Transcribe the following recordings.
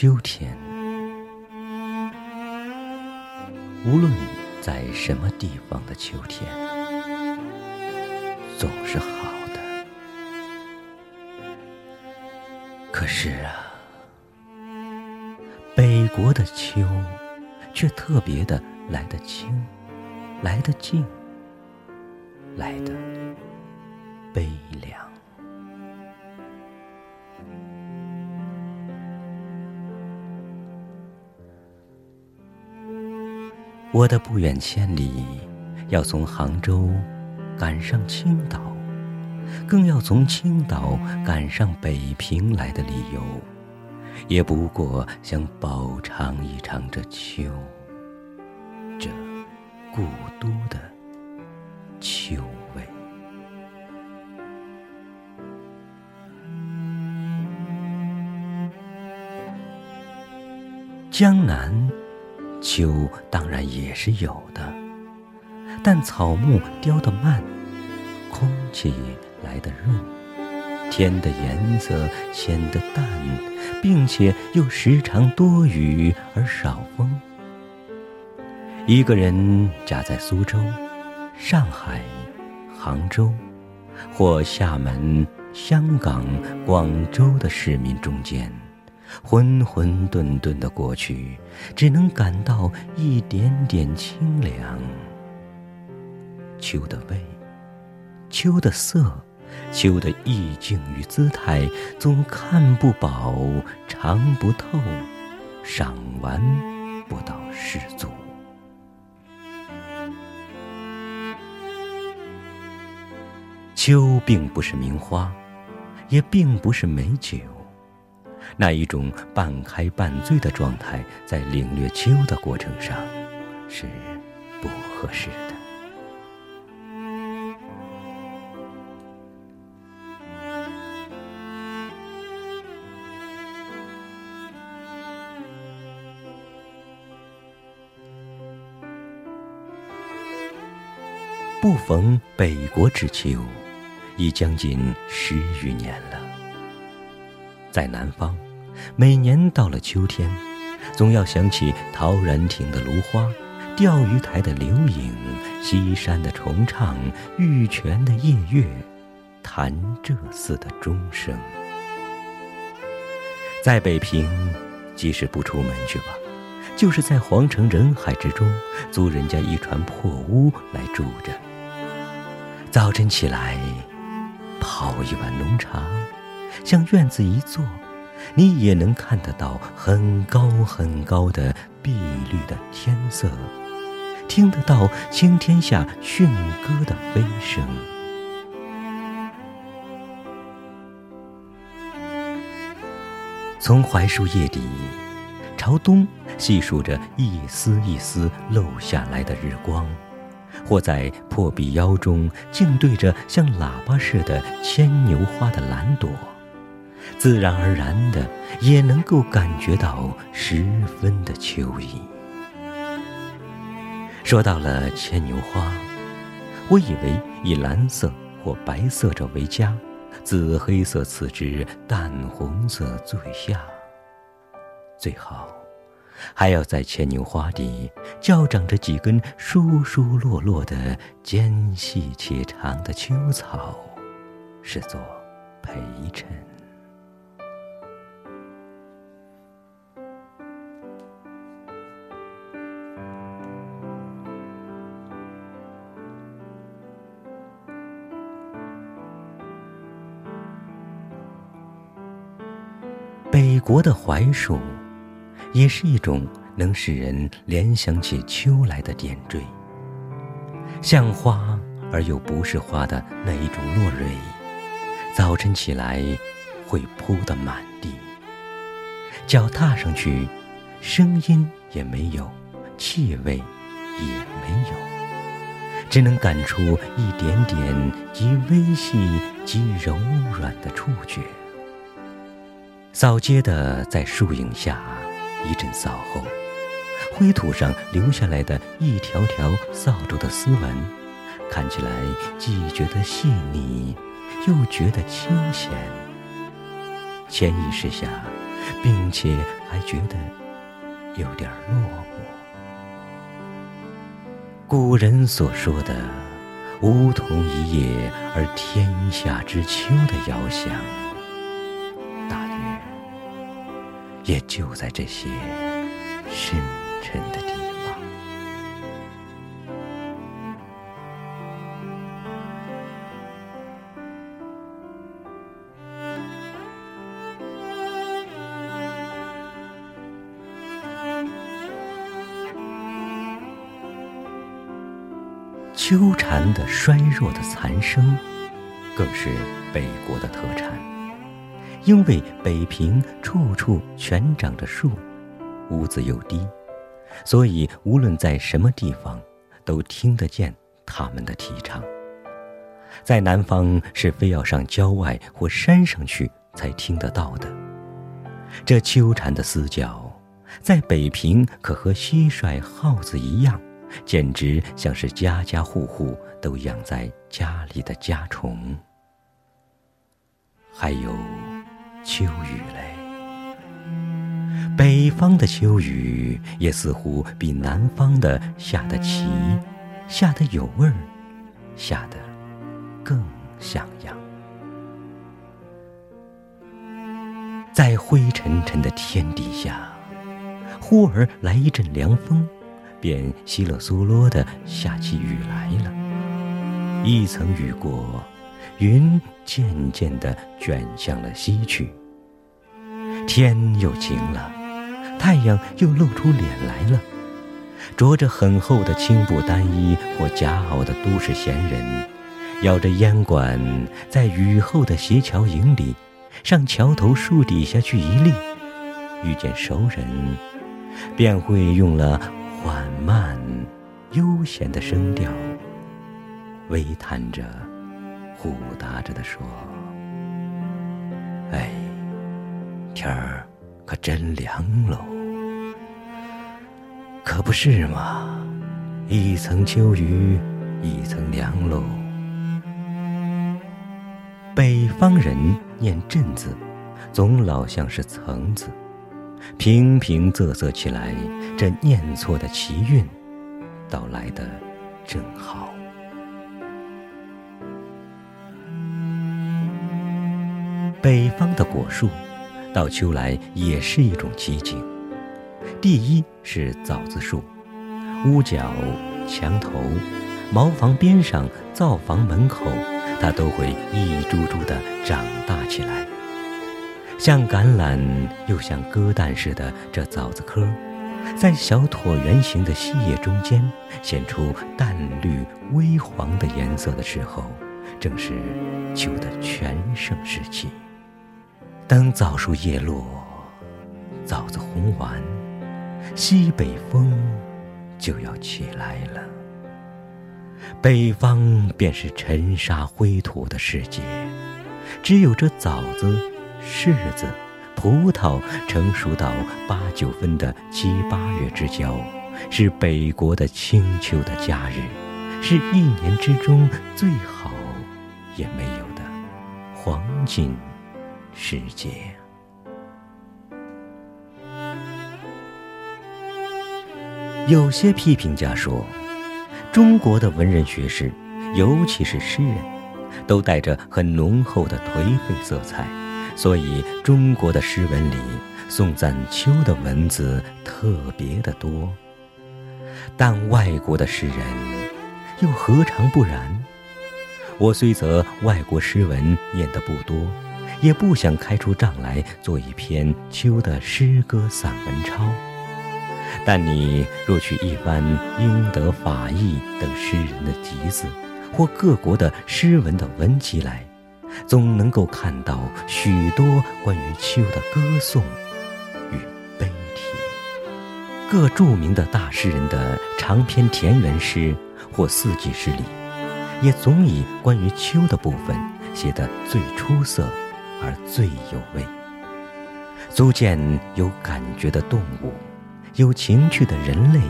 秋天，无论在什么地方的秋天，总是好的。可是啊，北国的秋，却特别的来得清，来得静，来得悲凉。我的不远千里，要从杭州赶上青岛，更要从青岛赶上北平来的理由，也不过想饱尝一尝这秋，这故都的秋味。江南。秋当然也是有的，但草木凋得慢，空气来得润，天的颜色显得淡，并且又时常多雨而少风。一个人夹在苏州、上海、杭州，或厦门、香港、广州的市民中间。浑浑沌沌的过去，只能感到一点点清凉。秋的味，秋的色，秋的意境与姿态，总看不饱，尝不透，赏玩不到十足。秋并不是名花，也并不是美酒。那一种半开半醉的状态，在领略秋的过程上，是不合适的。不逢北国之秋，已将近十余年了。在南方，每年到了秋天，总要想起陶然亭的芦花，钓鱼台的流影，西山的重唱，玉泉的夜月，潭柘寺的钟声。在北平，即使不出门去吧，就是在皇城人海之中，租人家一船破屋来住着。早晨起来，泡一碗浓茶。向院子一坐，你也能看得到很高很高的碧绿的天色，听得到青天下驯鸽的飞声。从槐树叶底朝东细数着一丝一丝漏下来的日光，或在破壁腰中静对着像喇叭似的牵牛花的蓝朵。自然而然的，也能够感觉到十分的秋意。说到了牵牛花，我以为以蓝色或白色者为佳，紫黑色次之，淡红色最下。最好还要在牵牛花底较长着几根疏疏落落的、尖细且长的秋草，视作陪衬。国的槐树，也是一种能使人联想起秋来的点缀。像花而又不是花的那一种落蕊，早晨起来会铺得满地。脚踏上去，声音也没有，气味也没有，只能感出一点点极微细、极柔软的触觉。扫街的在树影下一阵扫后，灰土上留下来的一条条扫帚的丝纹，看起来既觉得细腻，又觉得清闲。潜意识下，并且还觉得有点落寞。古人所说的“梧桐一叶而天下之秋”的遥想，也就在这些深沉的地方。秋蝉的衰弱的残声，更是北国的特产。因为北平处处全长着树，屋子又低，所以无论在什么地方，都听得见它们的啼唱。在南方是非要上郊外或山上去才听得到的。这秋蝉的嘶叫，在北平可和蟋蟀、耗子一样。简直像是家家户户都养在家里的家虫。还有秋雨嘞，北方的秋雨也似乎比南方的下得齐，下得有味儿，下得更像样。在灰沉沉的天底下，忽而来一阵凉风。便稀了嗦啰的下起雨来了，一层雨过，云渐渐地卷向了西去。天又晴了，太阳又露出脸来了。着着很厚的青布单衣或夹袄的都市闲人，咬着烟管，在雨后的斜桥影里，上桥头树底下去一立，遇见熟人，便会用了。缓慢、悠闲的声调，微叹着、呼答着的说：“哎，天儿可真凉喽，可不是嘛？一层秋雨一层凉喽。”北方人念“阵”字，总老像是“层”字。平平仄仄起来，这念错的奇韵，倒来得正好。北方的果树，到秋来也是一种奇景。第一是枣子树，屋角、墙头、茅房边上、灶房门口，它都会一株株的长大起来。像橄榄又像鸽蛋似的，这枣子壳，在小椭圆形的细叶中间显出淡绿微黄的颜色的时候，正是秋的全盛时期。当枣树叶落，枣子红完，西北风就要起来了。北方便是尘沙灰土的世界，只有这枣子。柿子、葡萄成熟到八九分的七八月之交，是北国的清秋的假日，是一年之中最好也没有的黄金世界。有些批评家说，中国的文人学士，尤其是诗人，都带着很浓厚的颓废色彩。所以，中国的诗文里颂赞秋的文字特别的多，但外国的诗人又何尝不然？我虽则外国诗文念得不多，也不想开出账来做一篇秋的诗歌散文抄。但你若取一番英德法意等诗人的集子，或各国的诗文的文集来。总能够看到许多关于秋的歌颂与悲啼。各著名的大诗人的长篇田园诗或四季诗里，也总以关于秋的部分写得最出色而最有味。足见有感觉的动物，有情趣的人类，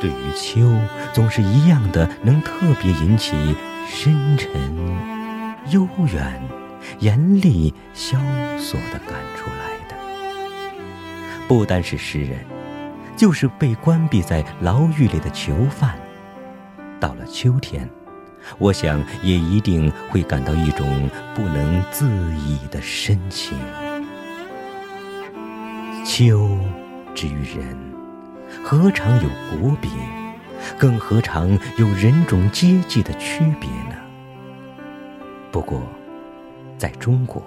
对于秋总是一样的，能特别引起深沉。悠远、严厉、萧索的赶出来的。不单是诗人，就是被关闭在牢狱里的囚犯，到了秋天，我想也一定会感到一种不能自已的深情。秋之于人，何尝有国别？更何尝有人种阶级的区别呢？不过，在中国，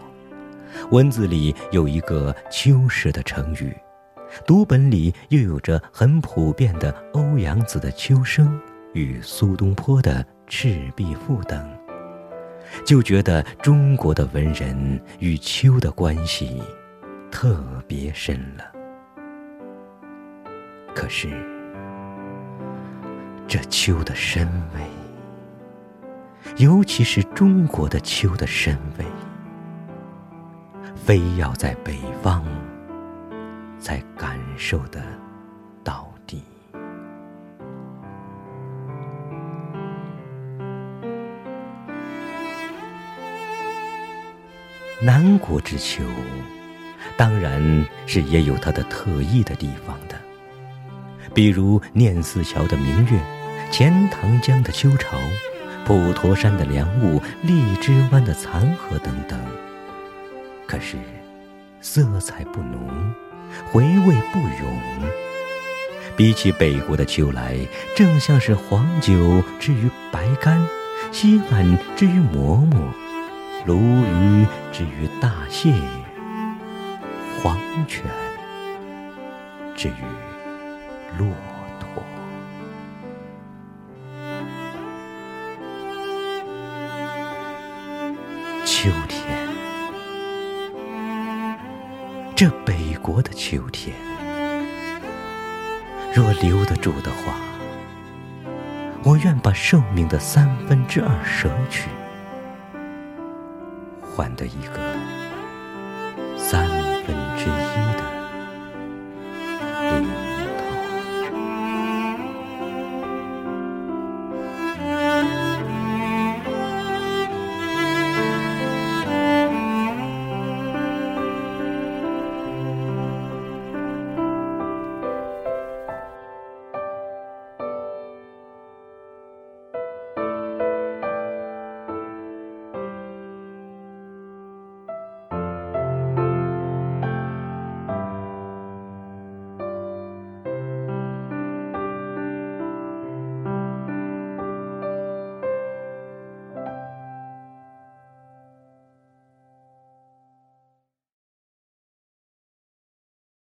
文字里有一个“秋实”的成语，读本里又有着很普遍的欧阳子的《秋声》与苏东坡的《赤壁赋》等，就觉得中国的文人与秋的关系特别深了。可是，这秋的深味，尤其是中国的秋的深味，非要在北方才感受得到南国之秋，当然是也有它的特异的地方的。比如念四桥的明月，钱塘江的秋潮，普陀山的凉雾，荔枝湾的残荷等等。可是，色彩不浓，回味不永。比起北国的秋来，正像是黄酒之于白干，稀饭之于馍馍，鲈鱼之于大蟹，黄泉之于。骆驼。秋天，这北国的秋天，若留得住的话，我愿把寿命的三分之二舍去，缓的一个三分之一。